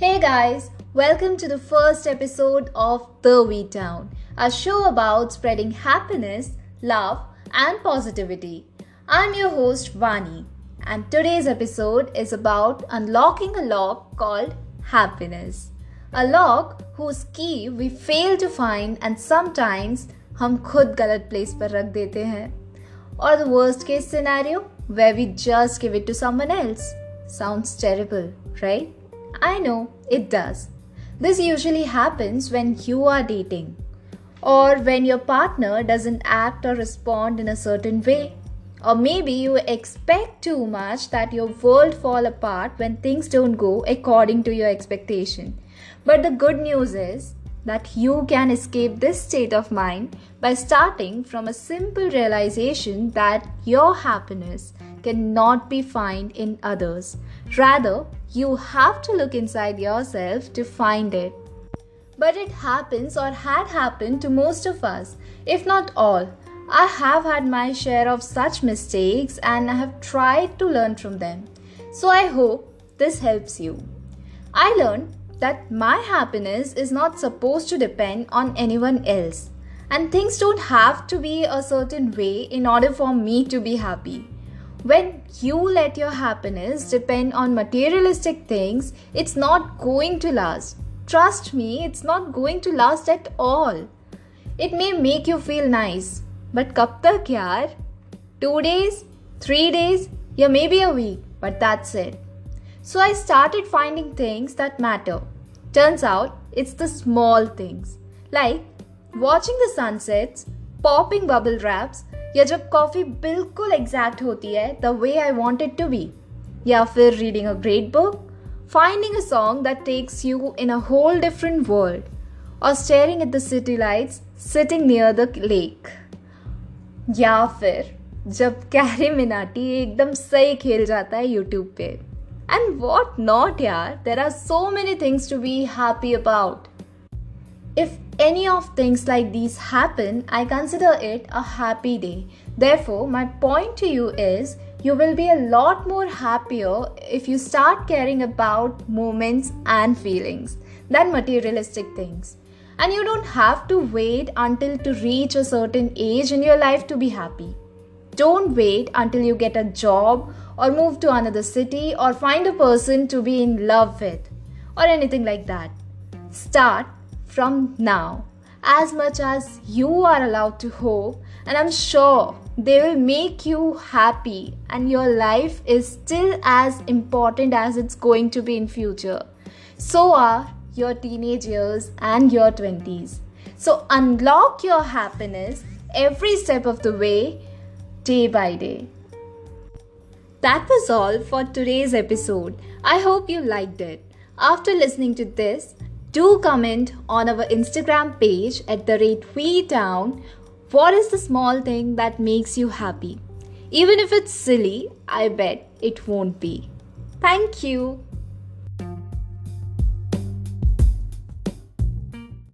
Hey guys, welcome to the first episode of The Vee Town, a show about spreading happiness, love, and positivity. I'm your host Vani, and today's episode is about unlocking a lock called happiness. A lock whose key we fail to find and sometimes ham khud गलत place par रख देते हैं और the worst case scenario way we just give it to someone else sounds terrible I know it does. This usually happens when you are dating or when your partner doesn't act or respond in a certain way. Or maybe you expect too much that your world fall apart when things don't go according to your expectation. But the good news is that you can escape this state of mind by starting from a simple realization that your happiness cannot be found in others. Rather, you have to look inside yourself to find it. But it happens or had happened to most of us, if not all. I have had my share of such mistakes and I have tried to learn from them. So I hope this helps you. I learned that my happiness is not supposed to depend on anyone else. And things don't have to be a certain way in order for me to be happy. When you let your happiness depend on materialistic things, it's not going to last. Trust me, it's not going to last at all. It may make you feel nice, but kab tak yaar? Two days, three days, yeah, maybe a week, but that's it. So I started finding things that matter. Turns out it's the small things like watching the sunsets, popping bubble wraps या जब coffee बिल्कुल exact होती है the way I want it to be या फिर reading a great book finding a song that takes you in a whole different world और staring at the city lights sitting near the lake या फिर जब carry Minati एकदम सही खेल जाता है यूट्यूब पे. एंड वॉट नॉट यार? There are so many things to be happy about If any of things like these happen, I consider it a happy day. Therefore, my point to you is you will be a lot more happier if you start caring about moments and feelings than materialistic things. And you don't have to wait until to reach a certain age in your life to be happy. Don't wait until you get a job or move to another city or find a person to be in love with or anything like that. Start from now as much as you are allowed to hope and i'm sure they will make you happy and your life is still as important as it's going to be in future. So are your teenage years and your 20s so unlock your happiness every step of the way day by day. That was all for today's episode. I hope you liked it. After listening to this do comment on our Instagram page at the rate vee town what is the small thing that makes you happy. Even if it's silly, I bet it won't be. Thank you.